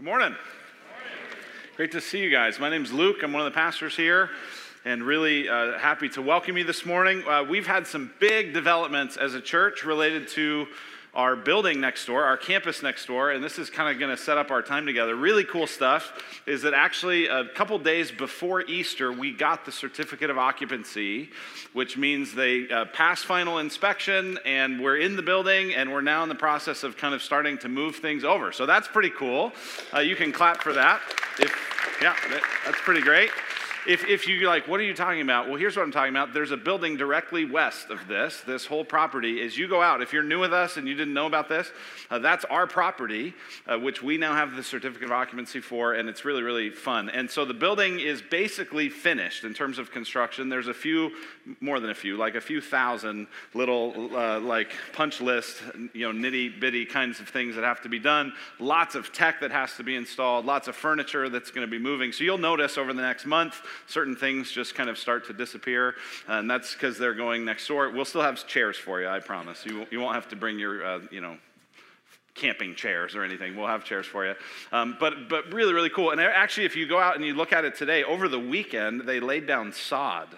Good morning. Great to see you guys. My name's Luke. I'm one of the pastors here, and really uh, happy to welcome you this morning. Uh, we've had some big developments as a church related to our building next door, our campus next door, and this is kind of going to set up our time together. Really cool stuff is that actually a couple days before Easter, we got the certificate of occupancy, which means they uh, passed final inspection and we're in the building and we're now in the process of kind of starting to move things over. So that's pretty cool. Uh, you can clap for that. If, yeah, that's pretty great. If, if you're like, what are you talking about? Well, here's what I'm talking about. There's a building directly west of this, this whole property. As you go out, if you're new with us and you didn't know about this, uh, that's our property, uh, which we now have the certificate of occupancy for, and it's really, really fun. And so the building is basically finished in terms of construction. There's a few, more than a few, like a few thousand little, uh, like punch list, you know, nitty bitty kinds of things that have to be done. Lots of tech that has to be installed, lots of furniture that's going to be moving. So you'll notice over the next month, certain things just kind of start to disappear, and that's because they're going next door. We'll still have chairs for you, I promise. You, you won't have to bring your, uh, you know, camping chairs or anything. We'll have chairs for you. Um, but, but really, really cool. And actually, if you go out and you look at it today, over the weekend, they laid down sod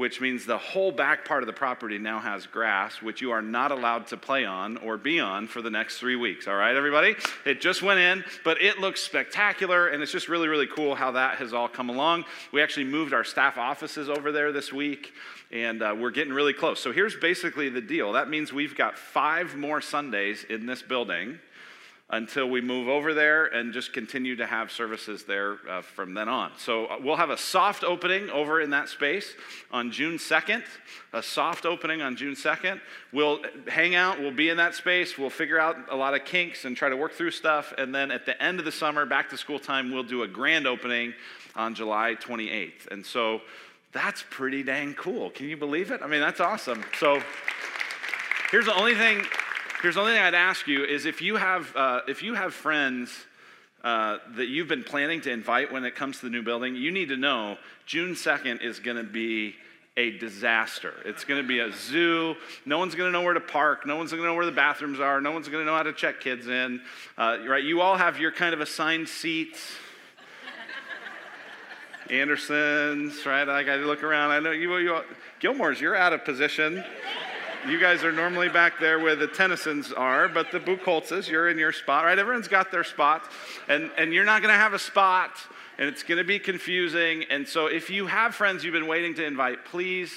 which means the whole back part of the property now has grass, which you are not allowed to play on or be on for the next three weeks. All right, everybody? It just went in, but it looks spectacular, and it's just really, really cool how that has all come along. We actually moved our staff offices over there this week, and uh, we're getting really close. So here's basically the deal that means we've got five more Sundays in this building until we move over there and just continue to have services there uh, from then on. So uh, we'll have a soft opening over in that space on June 2nd, a soft opening on June 2nd. We'll hang out, we'll be in that space, we'll figure out a lot of kinks and try to work through stuff. And then at the end of the summer, back to school time, we'll do a grand opening on July 28th. And so that's pretty dang cool. Can you believe it? I mean, that's awesome. So here's the only thing Here's the only thing I'd ask you is if you have, uh, if you have friends uh, that you've been planning to invite when it comes to the new building, you need to know June 2nd is going to be a disaster. It's going to be a zoo. No one's going to know where to park. No one's going to know where the bathrooms are. No one's going to know how to check kids in. Uh, right? You all have your kind of assigned seats. Anderson's, right? I got to look around. I know you, you Gilmore's, you're out of position. You guys are normally back there where the Tennysons are, but the Buchholzes, you're in your spot, right? Everyone's got their spot, and, and you're not going to have a spot, and it's going to be confusing. And so, if you have friends you've been waiting to invite, please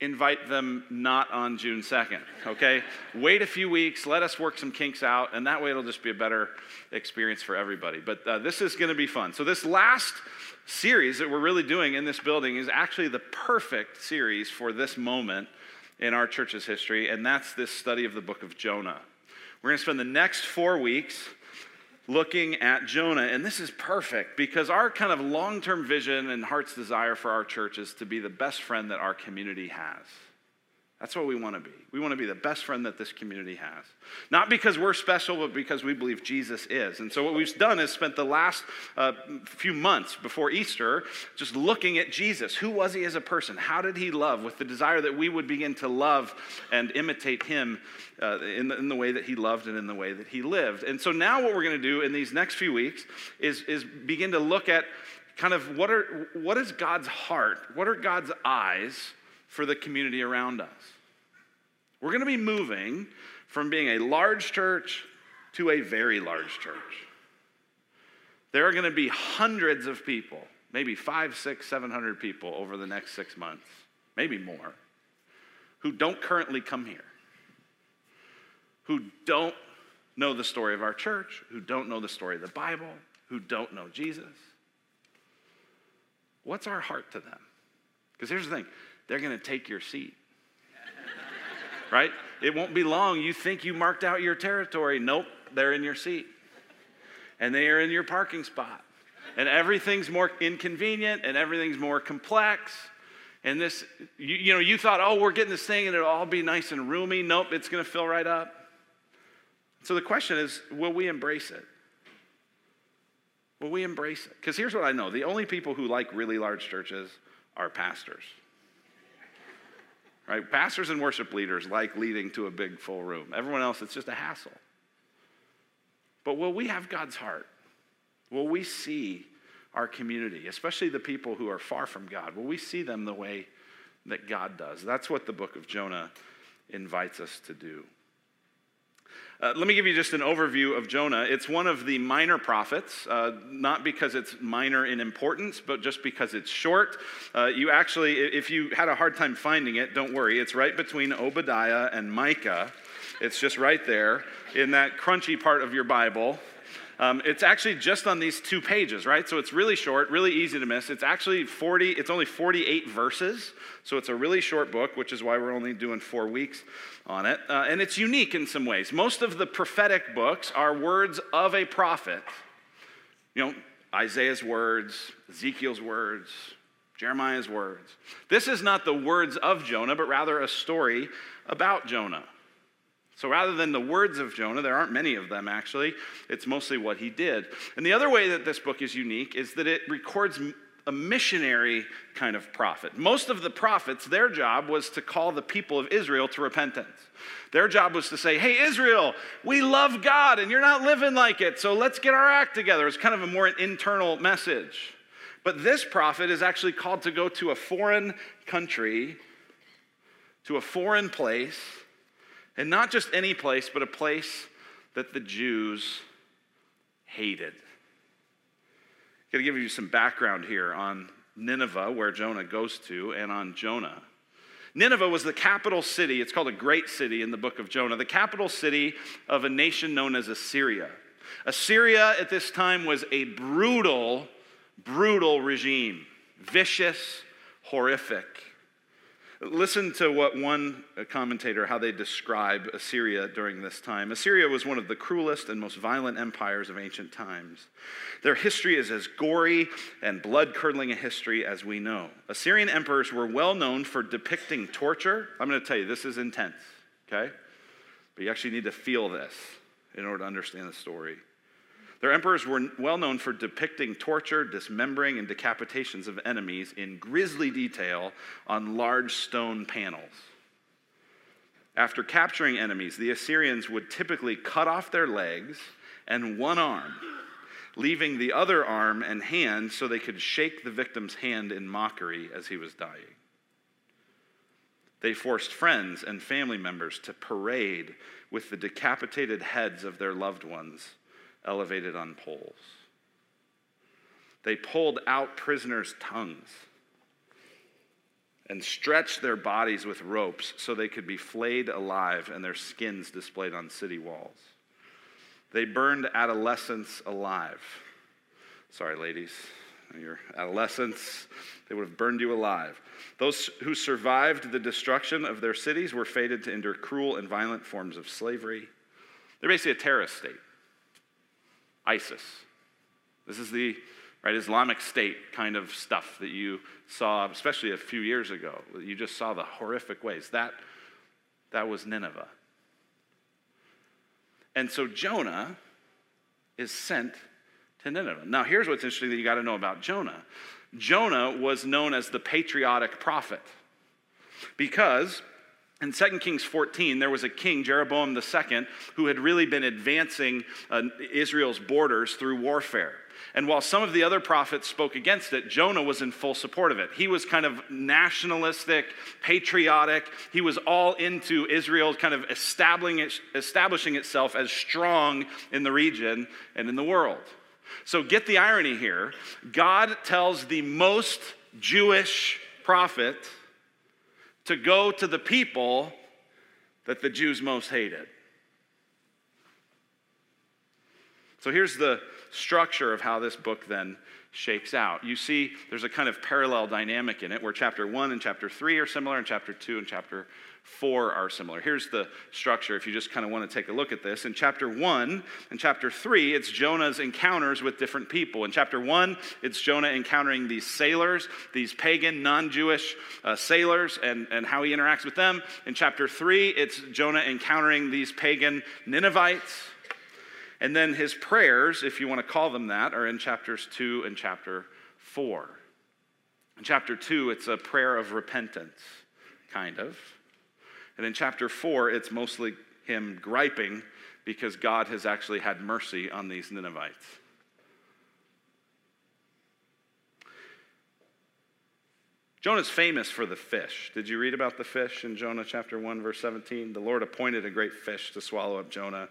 invite them not on June 2nd, okay? Wait a few weeks, let us work some kinks out, and that way it'll just be a better experience for everybody. But uh, this is gonna be fun. So, this last series that we're really doing in this building is actually the perfect series for this moment in our church's history, and that's this study of the book of Jonah. We're going to spend the next four weeks looking at Jonah, and this is perfect because our kind of long term vision and heart's desire for our church is to be the best friend that our community has. That's what we want to be. We want to be the best friend that this community has. Not because we're special, but because we believe Jesus is. And so, what we've done is spent the last uh, few months before Easter just looking at Jesus. Who was he as a person? How did he love? With the desire that we would begin to love and imitate him uh, in, the, in the way that he loved and in the way that he lived. And so, now what we're going to do in these next few weeks is, is begin to look at kind of what, are, what is God's heart? What are God's eyes? For the community around us. We're going to be moving from being a large church to a very large church. There are going to be hundreds of people, maybe five, six, seven hundred people over the next six months, maybe more, who don't currently come here, who don't know the story of our church, who don't know the story of the Bible, who don't know Jesus. What's our heart to them? Because here's the thing they're going to take your seat. right? It won't be long. You think you marked out your territory. Nope, they're in your seat. And they are in your parking spot. And everything's more inconvenient and everything's more complex. And this, you, you know, you thought, oh, we're getting this thing and it'll all be nice and roomy. Nope, it's going to fill right up. So the question is, will we embrace it? Will we embrace it? Because here's what I know the only people who like really large churches are pastors. Right? Pastors and worship leaders like leading to a big full room. Everyone else, it's just a hassle. But will we have God's heart? Will we see our community, especially the people who are far from God? Will we see them the way that God does? That's what the book of Jonah invites us to do. Uh, let me give you just an overview of Jonah. It's one of the minor prophets, uh, not because it's minor in importance, but just because it's short. Uh, you actually, if you had a hard time finding it, don't worry. It's right between Obadiah and Micah. It's just right there in that crunchy part of your Bible. Um, it's actually just on these two pages, right? So it's really short, really easy to miss. It's actually 40, it's only 48 verses. So it's a really short book, which is why we're only doing four weeks on it. Uh, and it's unique in some ways. Most of the prophetic books are words of a prophet. You know, Isaiah's words, Ezekiel's words, Jeremiah's words. This is not the words of Jonah, but rather a story about Jonah. So rather than the words of Jonah, there aren't many of them actually, it's mostly what he did. And the other way that this book is unique is that it records a missionary kind of prophet. Most of the prophets, their job was to call the people of Israel to repentance. Their job was to say, Hey, Israel, we love God and you're not living like it, so let's get our act together. It's kind of a more internal message. But this prophet is actually called to go to a foreign country, to a foreign place and not just any place, but a place that the Jews hated. I'm going to give you some background here on Nineveh, where Jonah goes to, and on Jonah. Nineveh was the capital city. It's called a great city in the book of Jonah, the capital city of a nation known as Assyria. Assyria at this time was a brutal, brutal regime, vicious, horrific. Listen to what one commentator, how they describe Assyria during this time. Assyria was one of the cruelest and most violent empires of ancient times. Their history is as gory and blood curdling a history as we know. Assyrian emperors were well known for depicting torture. I'm going to tell you, this is intense, okay? But you actually need to feel this in order to understand the story. Their emperors were well known for depicting torture, dismembering, and decapitations of enemies in grisly detail on large stone panels. After capturing enemies, the Assyrians would typically cut off their legs and one arm, leaving the other arm and hand so they could shake the victim's hand in mockery as he was dying. They forced friends and family members to parade with the decapitated heads of their loved ones elevated on poles. They pulled out prisoners' tongues and stretched their bodies with ropes so they could be flayed alive and their skins displayed on city walls. They burned adolescents alive. Sorry, ladies, your adolescents, they would have burned you alive. Those who survived the destruction of their cities were fated to endure cruel and violent forms of slavery. They're basically a terrorist state. ISIS. This is the right Islamic State kind of stuff that you saw, especially a few years ago. You just saw the horrific ways. That, that was Nineveh. And so Jonah is sent to Nineveh. Now, here's what's interesting that you got to know about Jonah Jonah was known as the patriotic prophet because in 2 Kings 14, there was a king, Jeroboam II, who had really been advancing uh, Israel's borders through warfare. And while some of the other prophets spoke against it, Jonah was in full support of it. He was kind of nationalistic, patriotic. He was all into Israel kind of establishing, establishing itself as strong in the region and in the world. So get the irony here God tells the most Jewish prophet to go to the people that the Jews most hated. So here's the structure of how this book then shakes out. You see, there's a kind of parallel dynamic in it where chapter 1 and chapter 3 are similar, and chapter 2 and chapter four are similar. Here's the structure if you just kind of want to take a look at this. In chapter one and chapter three, it's Jonah's encounters with different people. In chapter one, it's Jonah encountering these sailors, these pagan, non Jewish uh, sailors, and, and how he interacts with them. In chapter three, it's Jonah encountering these pagan Ninevites. And then his prayers, if you want to call them that, are in chapters two and chapter four. In chapter two, it's a prayer of repentance, kind of. And in chapter four, it's mostly him griping because God has actually had mercy on these Ninevites. Jonah's famous for the fish. Did you read about the fish in Jonah chapter 1, verse 17? The Lord appointed a great fish to swallow up Jonah,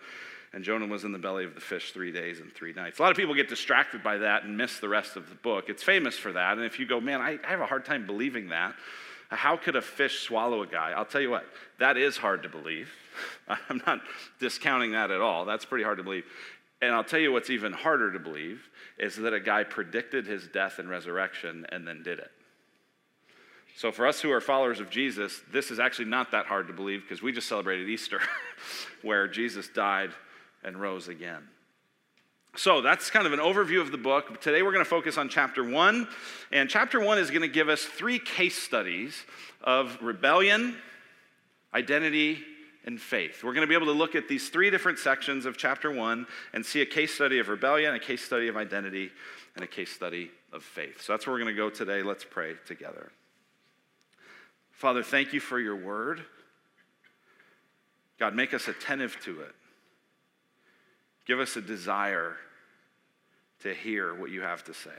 and Jonah was in the belly of the fish three days and three nights. A lot of people get distracted by that and miss the rest of the book. It's famous for that. And if you go, man, I, I have a hard time believing that, how could a fish swallow a guy? I'll tell you what, that is hard to believe. I'm not discounting that at all. That's pretty hard to believe. And I'll tell you what's even harder to believe is that a guy predicted his death and resurrection and then did it. So, for us who are followers of Jesus, this is actually not that hard to believe because we just celebrated Easter, where Jesus died and rose again. So, that's kind of an overview of the book. Today, we're going to focus on chapter one. And chapter one is going to give us three case studies of rebellion, identity, and faith. We're going to be able to look at these three different sections of chapter one and see a case study of rebellion, a case study of identity, and a case study of faith. So, that's where we're going to go today. Let's pray together. Father, thank you for your word. God, make us attentive to it. Give us a desire to hear what you have to say,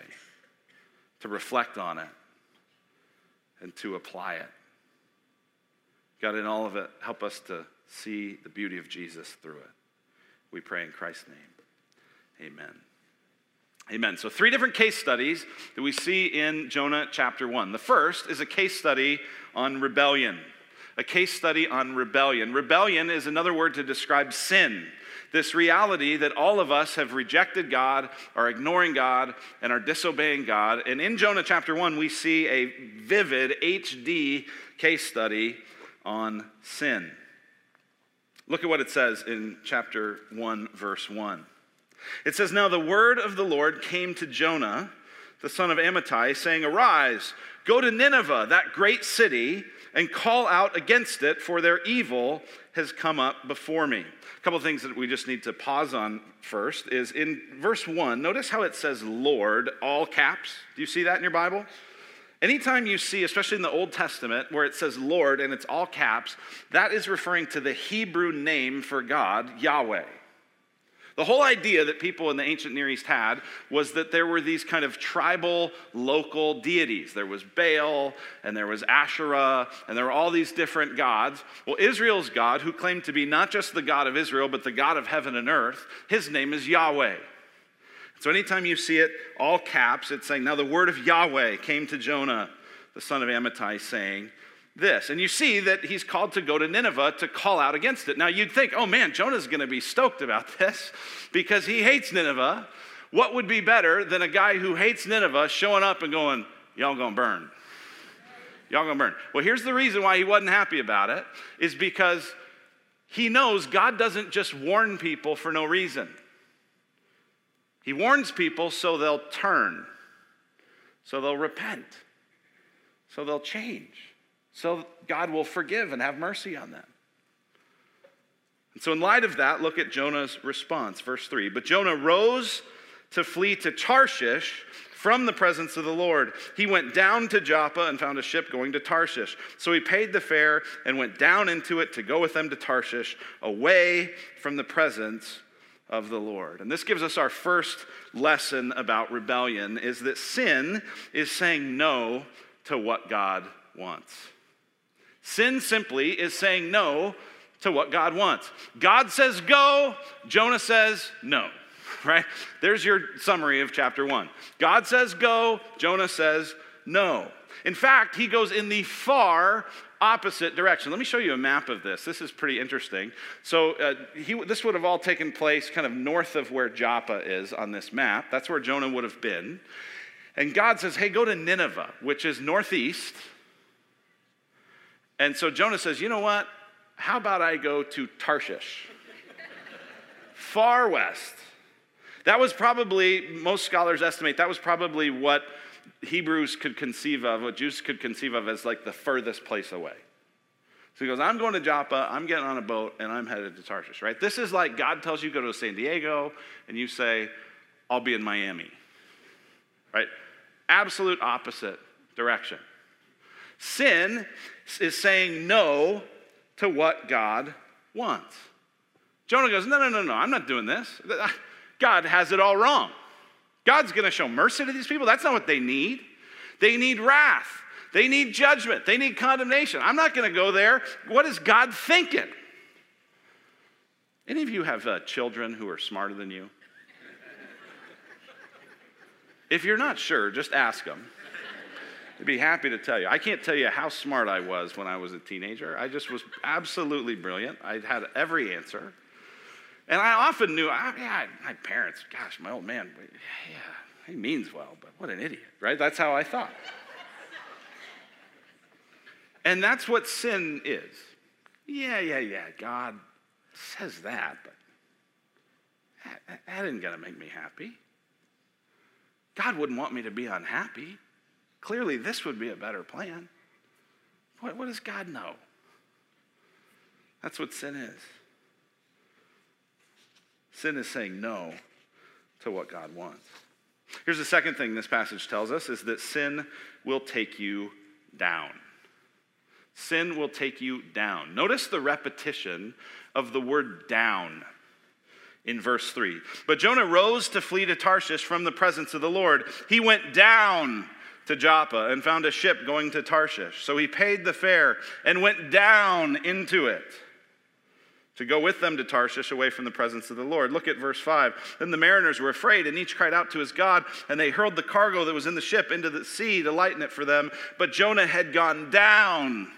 to reflect on it, and to apply it. God, in all of it, help us to see the beauty of Jesus through it. We pray in Christ's name. Amen. Amen. So, three different case studies that we see in Jonah chapter 1. The first is a case study on rebellion. A case study on rebellion. Rebellion is another word to describe sin. This reality that all of us have rejected God, are ignoring God, and are disobeying God. And in Jonah chapter 1, we see a vivid HD case study on sin. Look at what it says in chapter 1, verse 1. It says, Now the word of the Lord came to Jonah, the son of Amittai, saying, Arise, go to Nineveh, that great city, and call out against it, for their evil has come up before me. A couple of things that we just need to pause on first is in verse 1, notice how it says Lord, all caps. Do you see that in your Bible? Anytime you see, especially in the Old Testament, where it says Lord and it's all caps, that is referring to the Hebrew name for God, Yahweh. The whole idea that people in the ancient Near East had was that there were these kind of tribal, local deities. There was Baal, and there was Asherah, and there were all these different gods. Well, Israel's God, who claimed to be not just the God of Israel, but the God of heaven and earth, his name is Yahweh. So anytime you see it, all caps, it's saying, Now the word of Yahweh came to Jonah, the son of Amittai, saying, this. And you see that he's called to go to Nineveh to call out against it. Now you'd think, oh man, Jonah's going to be stoked about this because he hates Nineveh. What would be better than a guy who hates Nineveh showing up and going, y'all gonna burn? Y'all gonna burn. Well, here's the reason why he wasn't happy about it is because he knows God doesn't just warn people for no reason. He warns people so they'll turn, so they'll repent, so they'll change so God will forgive and have mercy on them. And so, in light of that, look at Jonah's response, verse 3. But Jonah rose to flee to Tarshish from the presence of the Lord. He went down to Joppa and found a ship going to Tarshish. So he paid the fare and went down into it to go with them to Tarshish, away from the presence of the Lord. And this gives us our first lesson about rebellion is that sin is saying no to what God wants. Sin simply is saying no to what God wants. God says go, Jonah says no, right? There's your summary of chapter one. God says go, Jonah says no. In fact, he goes in the far opposite direction. Let me show you a map of this. This is pretty interesting. So, uh, he, this would have all taken place kind of north of where Joppa is on this map. That's where Jonah would have been. And God says, hey, go to Nineveh, which is northeast and so Jonah says, You know what? How about I go to Tarshish? Far west. That was probably, most scholars estimate, that was probably what Hebrews could conceive of, what Jews could conceive of as like the furthest place away. So he goes, I'm going to Joppa, I'm getting on a boat, and I'm headed to Tarshish, right? This is like God tells you go to San Diego, and you say, I'll be in Miami, right? Absolute opposite direction. Sin is saying no to what God wants. Jonah goes, No, no, no, no, I'm not doing this. God has it all wrong. God's going to show mercy to these people. That's not what they need. They need wrath. They need judgment. They need condemnation. I'm not going to go there. What is God thinking? Any of you have uh, children who are smarter than you? If you're not sure, just ask them. I'd be happy to tell you. I can't tell you how smart I was when I was a teenager. I just was absolutely brilliant. I had every answer. And I often knew, I, yeah, my parents, gosh, my old man, yeah, he means well, but what an idiot, right? That's how I thought. and that's what sin is. Yeah, yeah, yeah, God says that, but that, that isn't going to make me happy. God wouldn't want me to be unhappy. Clearly, this would be a better plan. What, what does God know? That's what sin is. Sin is saying no to what God wants. Here's the second thing this passage tells us is that sin will take you down. Sin will take you down. Notice the repetition of the word down in verse 3. But Jonah rose to flee to Tarshish from the presence of the Lord. He went down to Joppa and found a ship going to Tarshish. So he paid the fare and went down into it to go with them to Tarshish away from the presence of the Lord. Look at verse 5. Then the mariners were afraid, and each cried out to his God, and they hurled the cargo that was in the ship into the sea to lighten it for them. But Jonah had gone down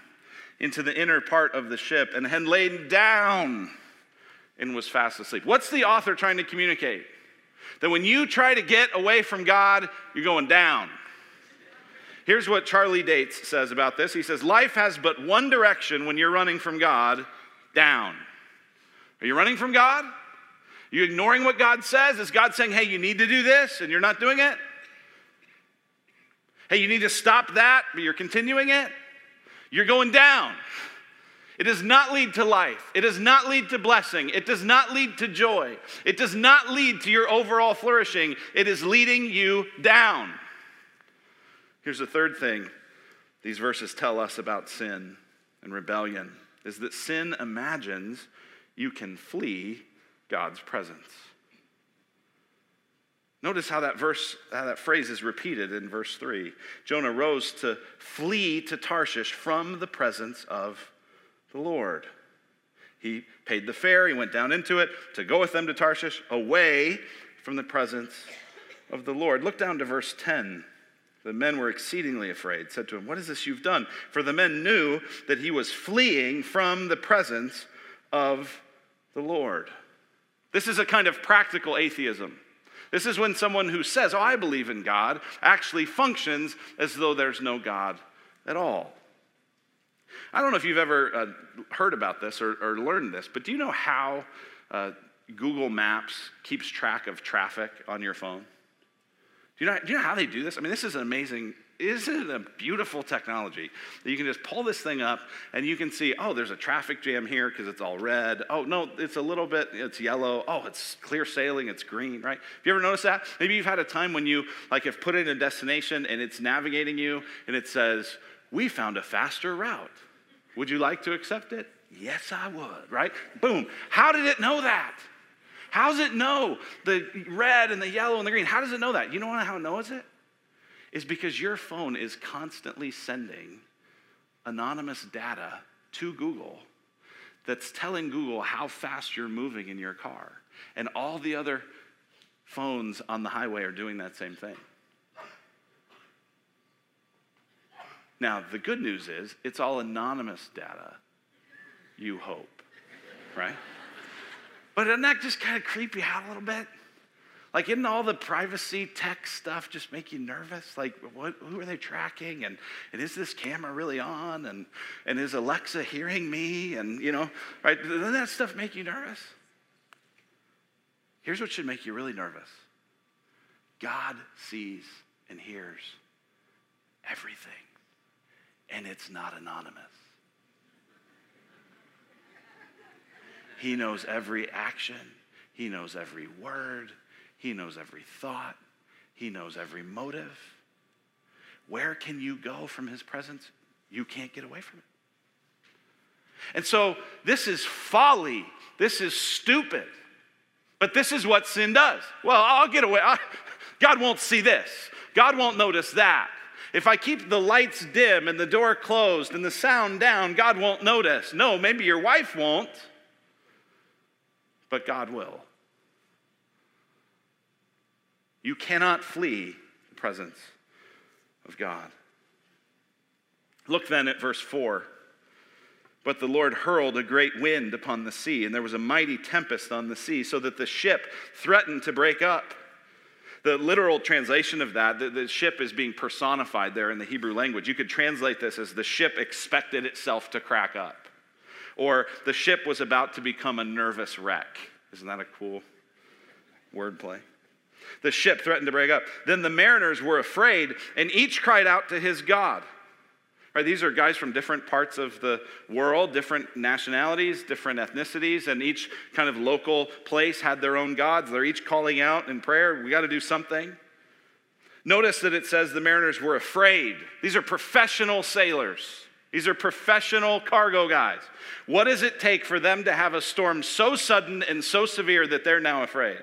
into the inner part of the ship and had lain down and was fast asleep. What's the author trying to communicate? That when you try to get away from God, you're going down. Here's what Charlie Dates says about this. He says, Life has but one direction when you're running from God down. Are you running from God? Are you ignoring what God says? Is God saying, hey, you need to do this and you're not doing it? Hey, you need to stop that, but you're continuing it? You're going down. It does not lead to life. It does not lead to blessing. It does not lead to joy. It does not lead to your overall flourishing. It is leading you down. Here's the third thing these verses tell us about sin and rebellion is that sin imagines you can flee God's presence. Notice how that verse, how that phrase is repeated in verse 3. Jonah rose to flee to Tarshish from the presence of the Lord. He paid the fare, he went down into it to go with them to Tarshish, away from the presence of the Lord. Look down to verse 10. The men were exceedingly afraid, said to him, What is this you've done? For the men knew that he was fleeing from the presence of the Lord. This is a kind of practical atheism. This is when someone who says, Oh, I believe in God, actually functions as though there's no God at all. I don't know if you've ever uh, heard about this or, or, learned this, but do you know how uh, Google Maps keeps track of traffic on your phone? You, know, do you know how they do this? I mean, this is an amazing isn't it a beautiful technology that you can just pull this thing up and you can see, oh, there's a traffic jam here because it's all red. Oh, no, it's a little bit, it's yellow. Oh, it's clear sailing, it's green, right? Have you ever noticed that? Maybe you've had a time when you like have put in a destination and it's navigating you and it says, we found a faster route. Would you like to accept it? Yes, I would, right? Boom. How did it know that? How does it know the red and the yellow and the green? How does it know that? You know how it knows it? is because your phone is constantly sending anonymous data to Google that's telling Google how fast you're moving in your car. And all the other phones on the highway are doing that same thing. Now, the good news is it's all anonymous data, you hope, right? But doesn't that just kind of creep you out a little bit? Like, isn't all the privacy tech stuff just make you nervous? Like, what, who are they tracking? And, and is this camera really on? And, and is Alexa hearing me? And, you know, right? Doesn't that stuff make you nervous? Here's what should make you really nervous God sees and hears everything, and it's not anonymous. He knows every action, He knows every word, he knows every thought, He knows every motive. Where can you go from His presence? You can't get away from it. And so this is folly. This is stupid. But this is what sin does. Well, I'll get away. I, God won't see this. God won't notice that. If I keep the lights dim and the door closed and the sound down, God won't notice. No, maybe your wife won't, but God will. You cannot flee the presence of God. Look then at verse 4. But the Lord hurled a great wind upon the sea, and there was a mighty tempest on the sea, so that the ship threatened to break up. The literal translation of that, the, the, ship is being personified there in the Hebrew language. You could translate this as the ship expected itself to crack up, or the ship was about to become a nervous wreck. Isn't that a cool wordplay? The ship threatened to break up. Then the mariners were afraid, and each cried out to his God. Right, these are guys from different parts of the world, different nationalities, different ethnicities, and each kind of local place had their own gods. They're each calling out in prayer, we got to do something. Notice that it says the mariners were afraid. These are professional sailors. These are professional cargo guys. What does it take for them to have a storm so sudden and so severe that they're now afraid?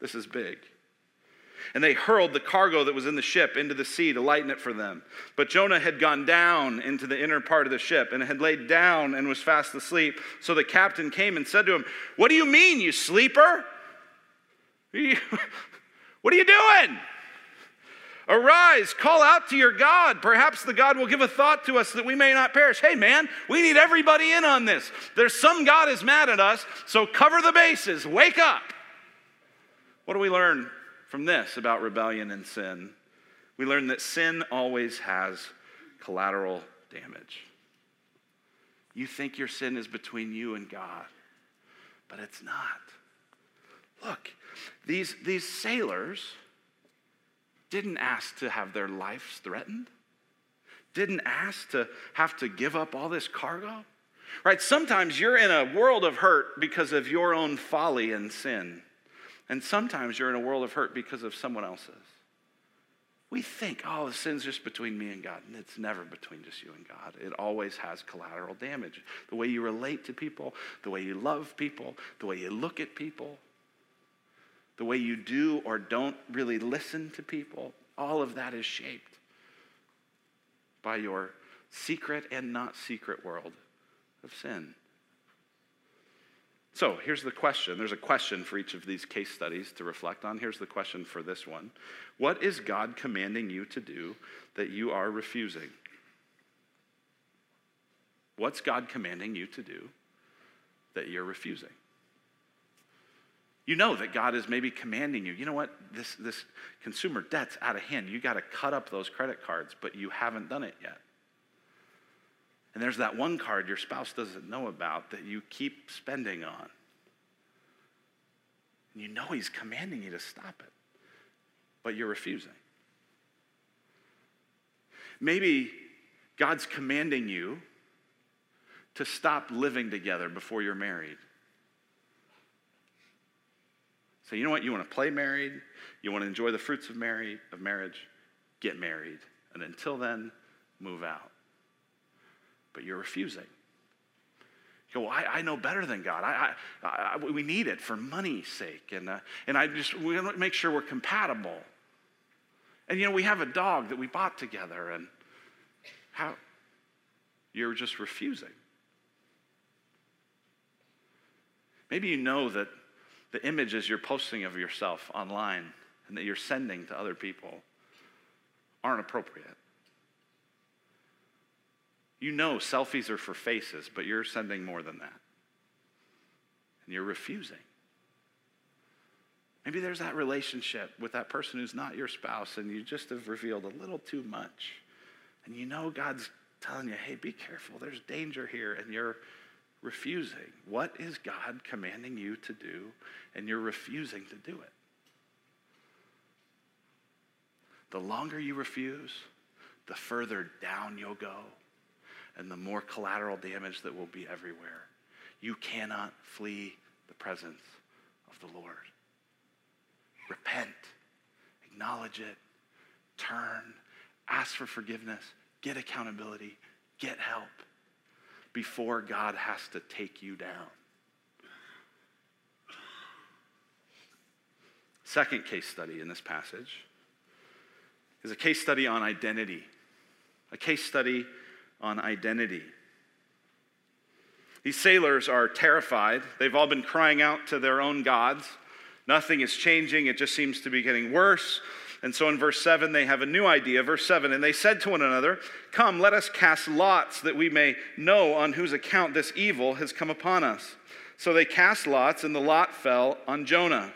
This is big and they hurled the cargo that was in the ship into the sea to lighten it for them. But Jonah had gone down into the inner part of the ship and had laid down and was fast asleep. So the captain came and said to him, What do you mean, you sleeper? What are you doing? Arise, call out to your God. Perhaps the God will give a thought to us that we may not perish. Hey, man, we need everybody in on this. There's some God is mad at us, so cover the bases. Wake up. What do we learn from this about rebellion and sin, we learn that sin always has collateral damage. You think your sin is between you and God, but it's not. Look, these, these sailors didn't ask to have their lives threatened, didn't ask to have to give up all this cargo. Right? Sometimes you're in a world of hurt because of your own folly and sin. And sometimes you're in a world of hurt because of someone else's. We think, oh, the sin's just between me and God. And it's never between just you and God. It always has collateral damage. The way you relate to people, the way you love people, the way you look at people, the way you do or don't really listen to people, all of that is shaped by your secret and not secret world of sin. So here's the question. There's a question for each of these case studies to reflect on. Here's the question for this one What is God commanding you to do that you are refusing? What's God commanding you to do that you're refusing? You know that God is maybe commanding you, you know what, this, this consumer debt's out of hand. You got to cut up those credit cards, but you haven't done it yet. And there's that one card your spouse doesn't know about that you keep spending on. And you know he's commanding you to stop it, but you're refusing. Maybe God's commanding you to stop living together before you're married. So you know what? You want to play married, you want to enjoy the fruits of married of marriage, get married. And until then, move out but you're refusing. You go, well, I, I know better than God. I, I, we need it for money's sake. And, uh, and I just, we want to make sure we're compatible. And, you know, we have a dog that we bought together, and how? You're just refusing. Maybe you know that the images you're posting of yourself online and that you're sending to other people aren't appropriate. You know selfies are for faces, but you're sending more than that. And you're refusing. Maybe there's that relationship with that person who's not your spouse, and you just have revealed a little too much. And you know God's telling you, hey, be careful, there's danger here, and you're refusing. What is God commanding you to do, and you're refusing to do it? The longer you refuse, the further down you'll go and the more collateral damage that will be everywhere. You cannot flee the presence of the Lord. Repent, acknowledge it, turn, ask for forgiveness, get accountability, get help. Before God has to take you down. Second case study in this passage is a case study on identity. A case study on identity. These sailors are terrified. They've all been crying out to their own gods. Nothing is changing, it just seems to be getting worse. And so in verse 7, they have a new idea. Verse 7 And they said to one another, Come, let us cast lots that we may know on whose account this evil has come upon us. So they cast lots, and the lot fell on Jonah.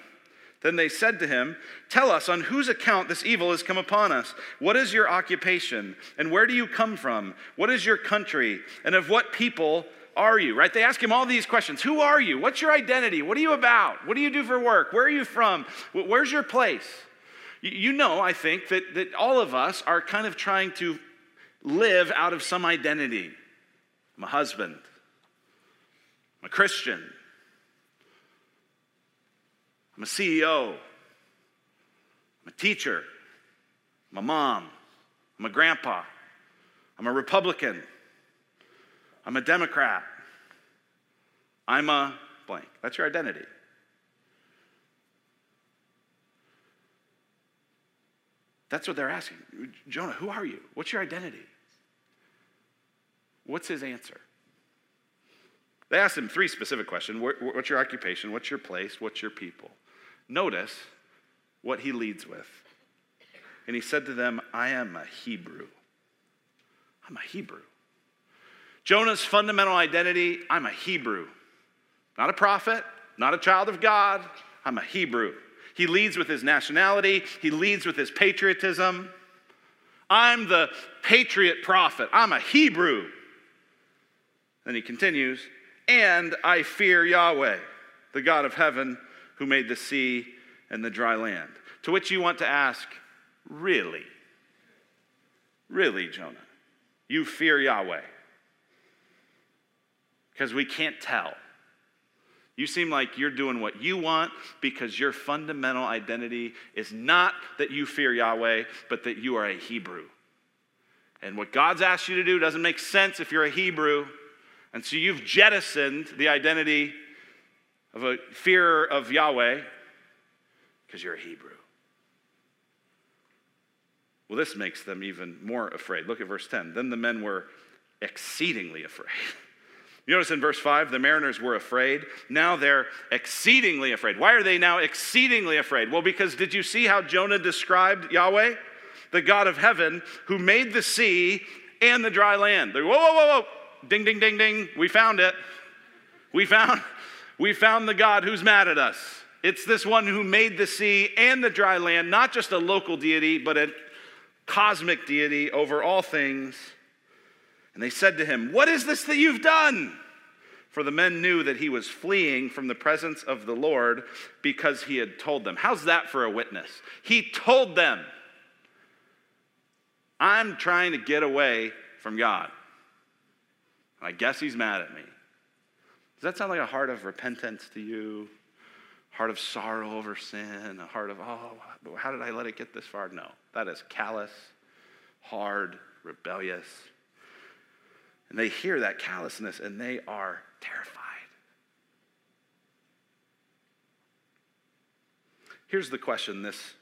Then they said to him, Tell us on whose account this evil has come upon us. What is your occupation? And where do you come from? What is your country? And of what people are you? Right? They ask him all these questions Who are you? What's your identity? What are you about? What do you do for work? Where are you from? Where's your place? You know, I think, that, that all of us are kind of trying to live out of some identity. I'm a husband, I'm a Christian, I'm a CEO. I'm a teacher. I'm a mom. I'm a grandpa. I'm a Republican. I'm a Democrat. I'm a blank. That's your identity. That's what they're asking. Jonah, who are you? What's your identity? What's his answer? They asked him three specific questions What's your occupation? What's your place? What's your people? Notice what he leads with. And he said to them, I am a Hebrew. I'm a Hebrew. Jonah's fundamental identity I'm a Hebrew. Not a prophet, not a child of God. I'm a Hebrew. He leads with his nationality, he leads with his patriotism. I'm the patriot prophet. I'm a Hebrew. Then he continues, and I fear Yahweh, the God of heaven who made the sea and the dry land. To which you want to ask, really? Really, Jonah? You fear Yahweh? Because we can't tell. You seem like you're doing what you want because your fundamental identity is not that you fear Yahweh, but that you are a Hebrew. And what God's asked you to do doesn't make sense if you're a Hebrew. And so you've jettisoned the identity of a fear of Yahweh because you're a Hebrew. Well, this makes them even more afraid. Look at verse 10. Then the men were exceedingly afraid. You notice in verse 5, the mariners were afraid. Now they're exceedingly afraid. Why are they now exceedingly afraid? Well, because did you see how Jonah described Yahweh? The God of heaven who made the sea and the dry land. They're, whoa, whoa, whoa, whoa. Ding, ding, ding, ding. We found it. We found, we found the God who's mad at us. It's this one who made the sea and the dry land, not just a local deity, but a cosmic deity over all things. And they said to him, What is this that you've done? For the men knew that he was fleeing from the presence of the Lord because he had told them. How's that for a witness? He told them, I'm trying to get away from God. I guess he's mad at me. Does that sound like a heart of repentance to you? Heart of sorrow over sin? A heart of, oh, how did I let it get this far? No, that is callous, hard, rebellious. And they hear that callousness and they are terrified. Here's the question this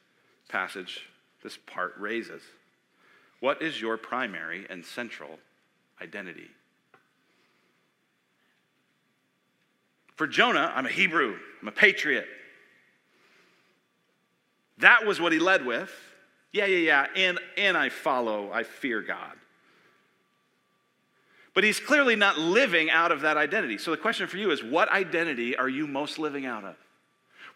passage, this part raises What is your primary and central identity? For Jonah, I'm a Hebrew, I'm a patriot. That was what he led with. Yeah, yeah, yeah. And, and I follow, I fear God. But he's clearly not living out of that identity. So the question for you is what identity are you most living out of?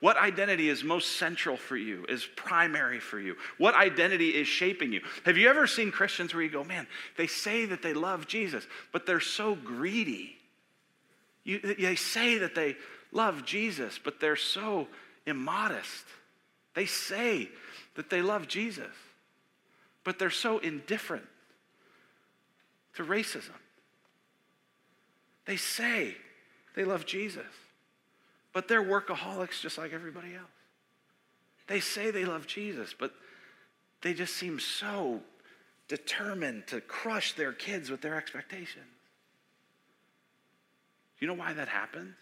What identity is most central for you, is primary for you? What identity is shaping you? Have you ever seen Christians where you go, man, they say that they love Jesus, but they're so greedy? You, they say that they love Jesus, but they're so immodest. They say that they love Jesus, but they're so indifferent to racism. They say they love Jesus, but they're workaholics just like everybody else. They say they love Jesus, but they just seem so determined to crush their kids with their expectations. You know why that happens?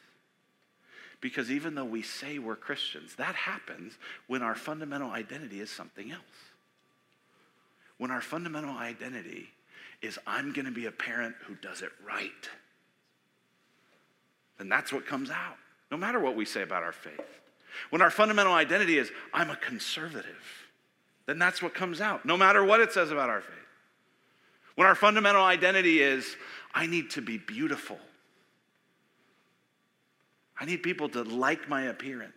Because even though we say we're Christians, that happens when our fundamental identity is something else. When our fundamental identity is, I'm going to be a parent who does it right, then that's what comes out, no matter what we say about our faith. When our fundamental identity is, I'm a conservative, then that's what comes out, no matter what it says about our faith. When our fundamental identity is, I need to be beautiful, I need people to like my appearance,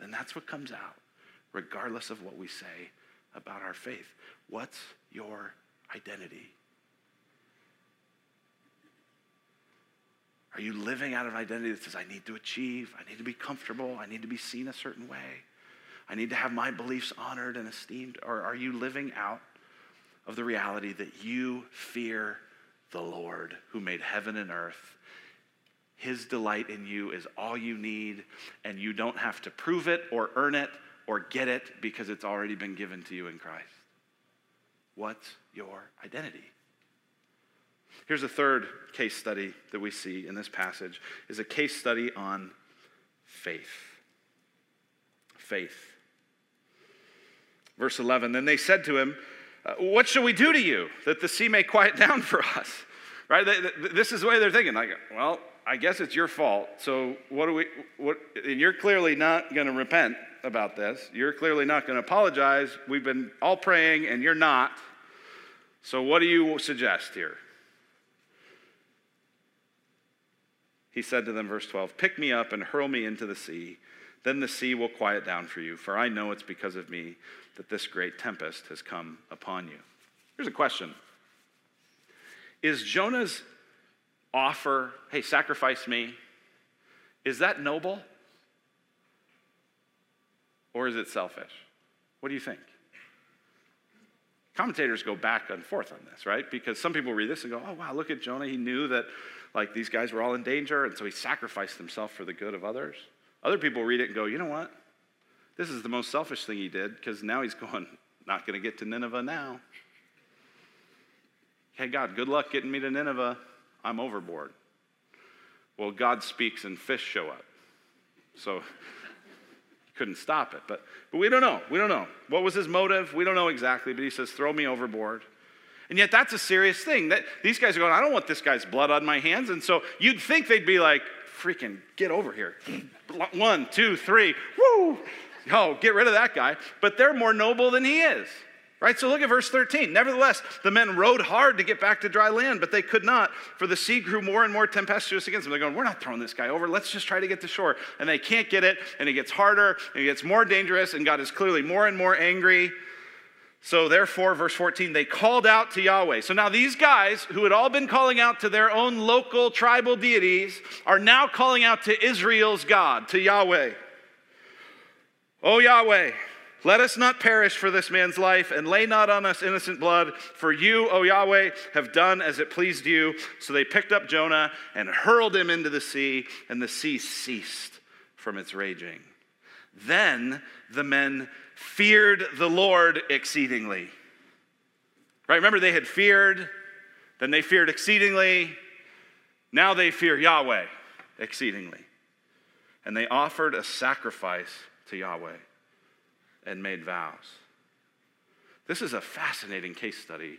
then that's what comes out, regardless of what we say about our faith. What's your identity? Are you living out of an identity that says, I need to achieve, I need to be comfortable, I need to be seen a certain way, I need to have my beliefs honored and esteemed? Or are you living out of the reality that you fear the Lord who made heaven and earth his delight in you is all you need, and you don't have to prove it or earn it or get it because it's already been given to you in Christ. What's your identity? Here's a third case study that we see in this passage is a case study on faith. Faith. Verse 11, then they said to him, uh, What shall we do to you that the sea may quiet down for us? Right? This is the way they're thinking. Like, well, I guess it's your fault. So what do we? What? And you're clearly not going to repent about this. You're clearly not going to apologize. We've been all praying, and you're not. So what do you suggest here? He said to them, verse 12, Pick me up and hurl me into the sea. Then the sea will quiet down for you, for I know it's because of me that this great tempest has come upon you. Here's a question Is Jonah's offer, hey, sacrifice me, is that noble? Or is it selfish? What do you think? Commentators go back and forth on this, right? Because some people read this and go, oh, wow, look at Jonah. He knew that like these guys were all in danger, and so he sacrificed himself for the good of others. Other people read it and go, you know what? This is the most selfish thing he did because now he's going, not going to get to Nineveh now. Hey, God, good luck getting me to Nineveh. I'm overboard. Well, God speaks and fish show up. So couldn't stop it. But, but we don't know. We don't know. What was his motive? We don't know exactly, but he says, throw me overboard. And yet that's a serious thing. That these guys are going, I don't want this guy's blood on my hands. And so you'd think they'd be like, freaking get over here. One, two, three, woo! Oh, get rid of that guy. But they're more noble than he is. Right? So look at verse 13. Nevertheless, the men rowed hard to get back to dry land, but they could not, for the sea grew more and more tempestuous against them. They're going, We're not throwing this guy over. Let's just try to get to shore. And they can't get it, and it gets harder, and it gets more dangerous, and God is clearly more and more angry. So therefore, verse 14, they called out to Yahweh. So now these guys, who had all been calling out to their own local tribal deities, are now calling out to Israel's God, to Yahweh. Oh, Yahweh. Let us not perish for this man's life, and lay not on us innocent blood, for you, O Yahweh, have done as it pleased you. So they picked up Jonah and hurled him into the sea, and the sea ceased from its raging. Then the men feared the Lord exceedingly. Right? Remember, they had feared, then they feared exceedingly. Now they fear Yahweh exceedingly. And they offered a sacrifice to Yahweh and made vows. This is a fascinating case study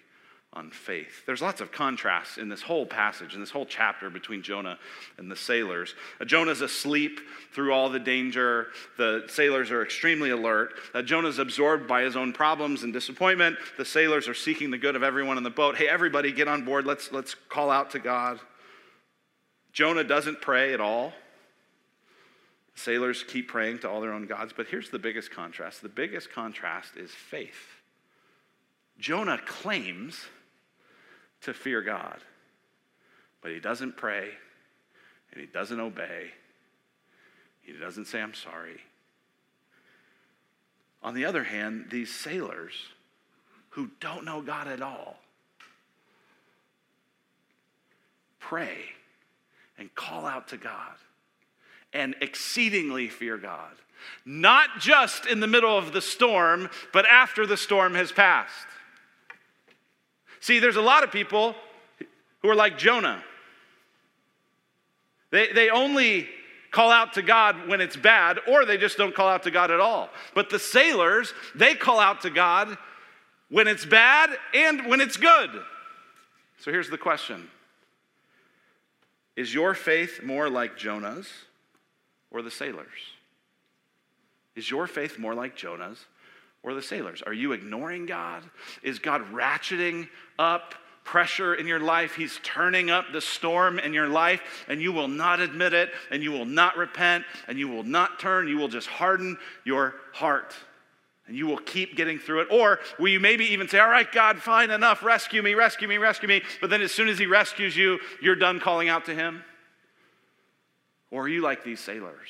on faith. There's lots of contrasts in this whole passage, in this whole chapter between Jonah and the sailors. Uh, Jonah's asleep through all the danger. The sailors are extremely alert. Uh, Jonah's absorbed by his own problems and disappointment. The sailors are seeking the good of everyone in the boat. Hey, everybody, get on board. Let's, let's call out to God. Jonah doesn't pray at all. Sailors keep praying to all their own gods, but here's the biggest contrast the biggest contrast is faith. Jonah claims to fear God, but he doesn't pray and he doesn't obey. He doesn't say, I'm sorry. On the other hand, these sailors who don't know God at all pray and call out to God and exceedingly fear God. Not just in the middle of the storm, but after the storm has passed. See, there's a lot of people who are like Jonah. They, they only call out to God when it's bad, or they just don't call out to God at all. But the sailors, they call out to God when it's bad and when it's good. So here's the question Is your faith more like Jonah's or the sailors? Is your faith more like Jonah's or the sailors? Are you ignoring God? Is God ratcheting up pressure in your life? He's turning up the storm in your life, and you will not admit it, and you will not repent, and you will not turn. You will just harden your heart. And you will keep getting through it. Or will you maybe even say, All right, God, fine enough, rescue me, rescue me, rescue me. But then as soon as He rescues you, you're done calling out to Him? Or are you like these sailors?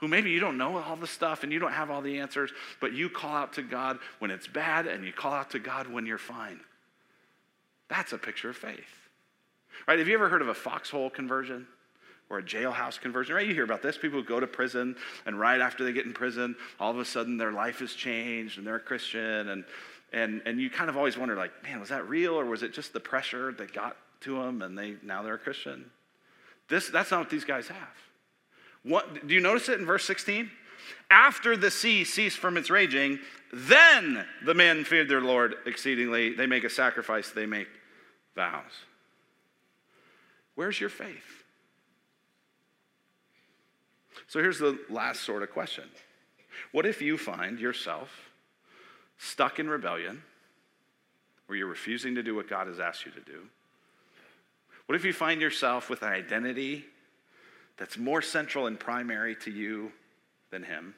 Who maybe you don't know all the stuff and you don't have all the answers, but you call out to God when it's bad and you call out to God when you're fine. That's a picture of faith. Right? Have you ever heard of a foxhole conversion? Or a jailhouse conversion, right? You hear about this. People go to prison, and right after they get in prison, all of a sudden their life has changed and they're a Christian. And, and, and you kind of always wonder, like, man, was that real or was it just the pressure that got to them and they now they're a Christian? This, that's not what these guys have. What, do you notice it in verse 16? After the sea ceased from its raging, then the men feared their Lord exceedingly. They make a sacrifice, they make vows. Where's your faith? So here's the last sort of question What if you find yourself stuck in rebellion, where you're refusing to do what God has asked you to do? What if you find yourself with an identity that's more central and primary to you than Him?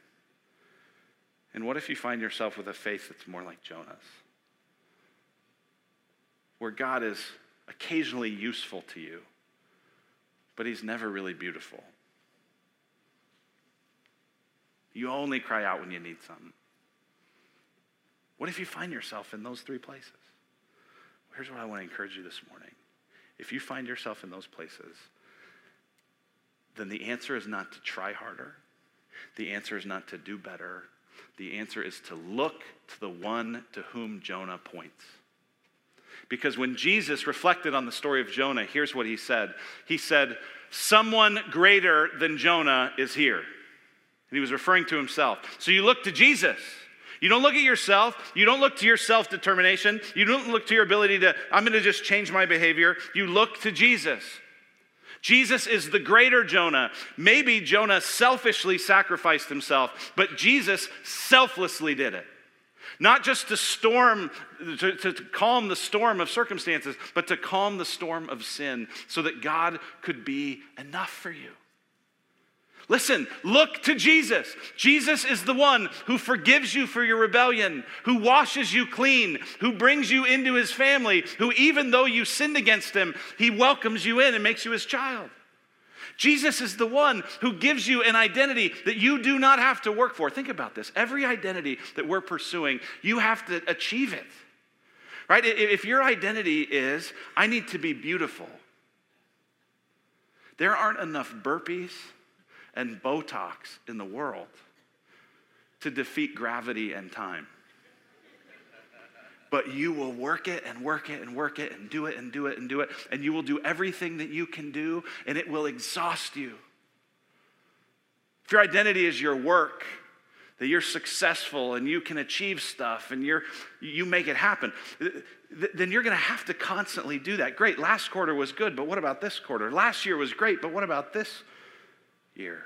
And what if you find yourself with a faith that's more like Jonah's? Where God is occasionally useful to you, but He's never really beautiful. You only cry out when you need something. What if you find yourself in those three places? Here's what I want to encourage you this morning. If you find yourself in those places, then the answer is not to try harder. The answer is not to do better. The answer is to look to the one to whom Jonah points. Because when Jesus reflected on the story of Jonah, here's what he said He said, Someone greater than Jonah is here. And he was referring to himself. So you look to Jesus. You don't look at yourself. You don't look to your self determination. You don't look to your ability to, I'm going to just change my behavior. You look to Jesus. Jesus is the greater Jonah. Maybe Jonah selfishly sacrificed himself, but Jesus selflessly did it. Not just to storm, to, to, calm the storm of circumstances, but to calm the storm of sin so that God could be enough for you. Listen, look to Jesus. Jesus is the one who forgives you for your rebellion, who washes you clean, who brings you into his family, who, even though you sinned against him, he welcomes you in and makes you his child. Jesus is the one who gives you an identity that you do not have to work for. Think about this. Every identity that we're pursuing, you have to achieve it. Right? If your identity is, I need to be beautiful, there aren't enough burpees and Botox in the world to defeat gravity and time. But you will work it and work it and work it and do it and do it and do it, and you will do everything that you can do, and it will exhaust you. If your identity is your work, that you're successful and you can achieve stuff and you're, you make it happen, then you're going to have to constantly do that. Great, last quarter was good, but what about this quarter? Last year was great, but what about this year.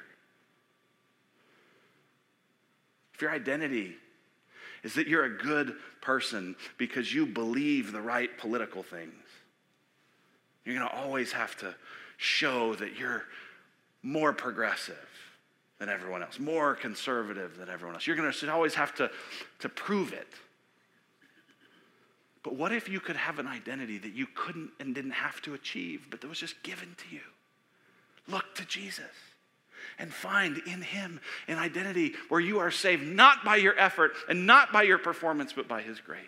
If your identity is that you're a good person because you believe the right political things, you're going to always have to show that you're more progressive than everyone else, more conservative than everyone else. You're going to always have to, to prove it. But what if you could have an identity that you couldn't and didn't have to achieve, but that was just given to you? Look to Jesus and find in Him an identity where you are saved not by your effort and not by your performance, but by His grace.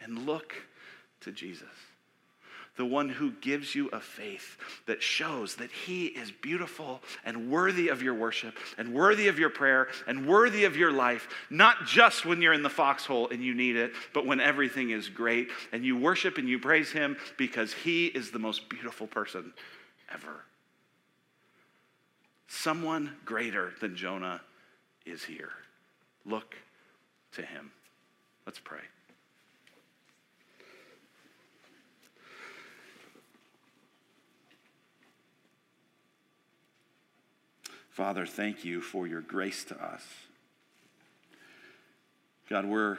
And look to Jesus, the one who gives you a faith that shows that He is beautiful and worthy of your worship and worthy of your prayer and worthy of your life, not just when you're in the foxhole and you need it, but when everything is great and you worship and you praise Him because He is the most beautiful person ever. Someone greater than Jonah is here. Look to him. Let's pray. Father, thank you for your grace to us. God, we're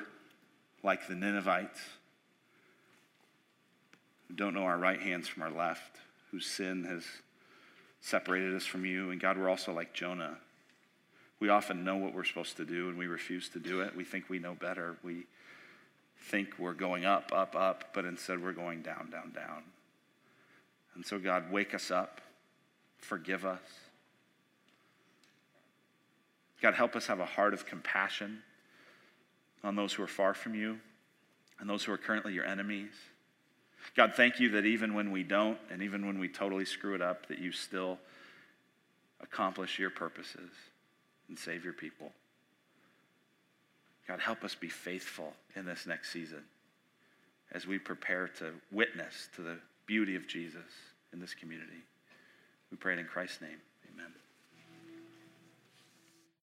like the Ninevites who don't know our right hands from our left, whose sin has separated us from you. And God, we're also like Jonah. We often know what we're supposed to do and we refuse to do it. We think we know better. We think we're going up, up, up, but instead we're going down, down, down. And so, God, wake us up, forgive us. God, help us have a heart of compassion on those who are far from you and those who are currently your enemies. God, thank you that even when we don't, and even when we totally screw it up, that you still accomplish your purposes and save your people. God, help us be faithful in this next season as we prepare to witness to the beauty of Jesus in this community. We pray it in Christ's name.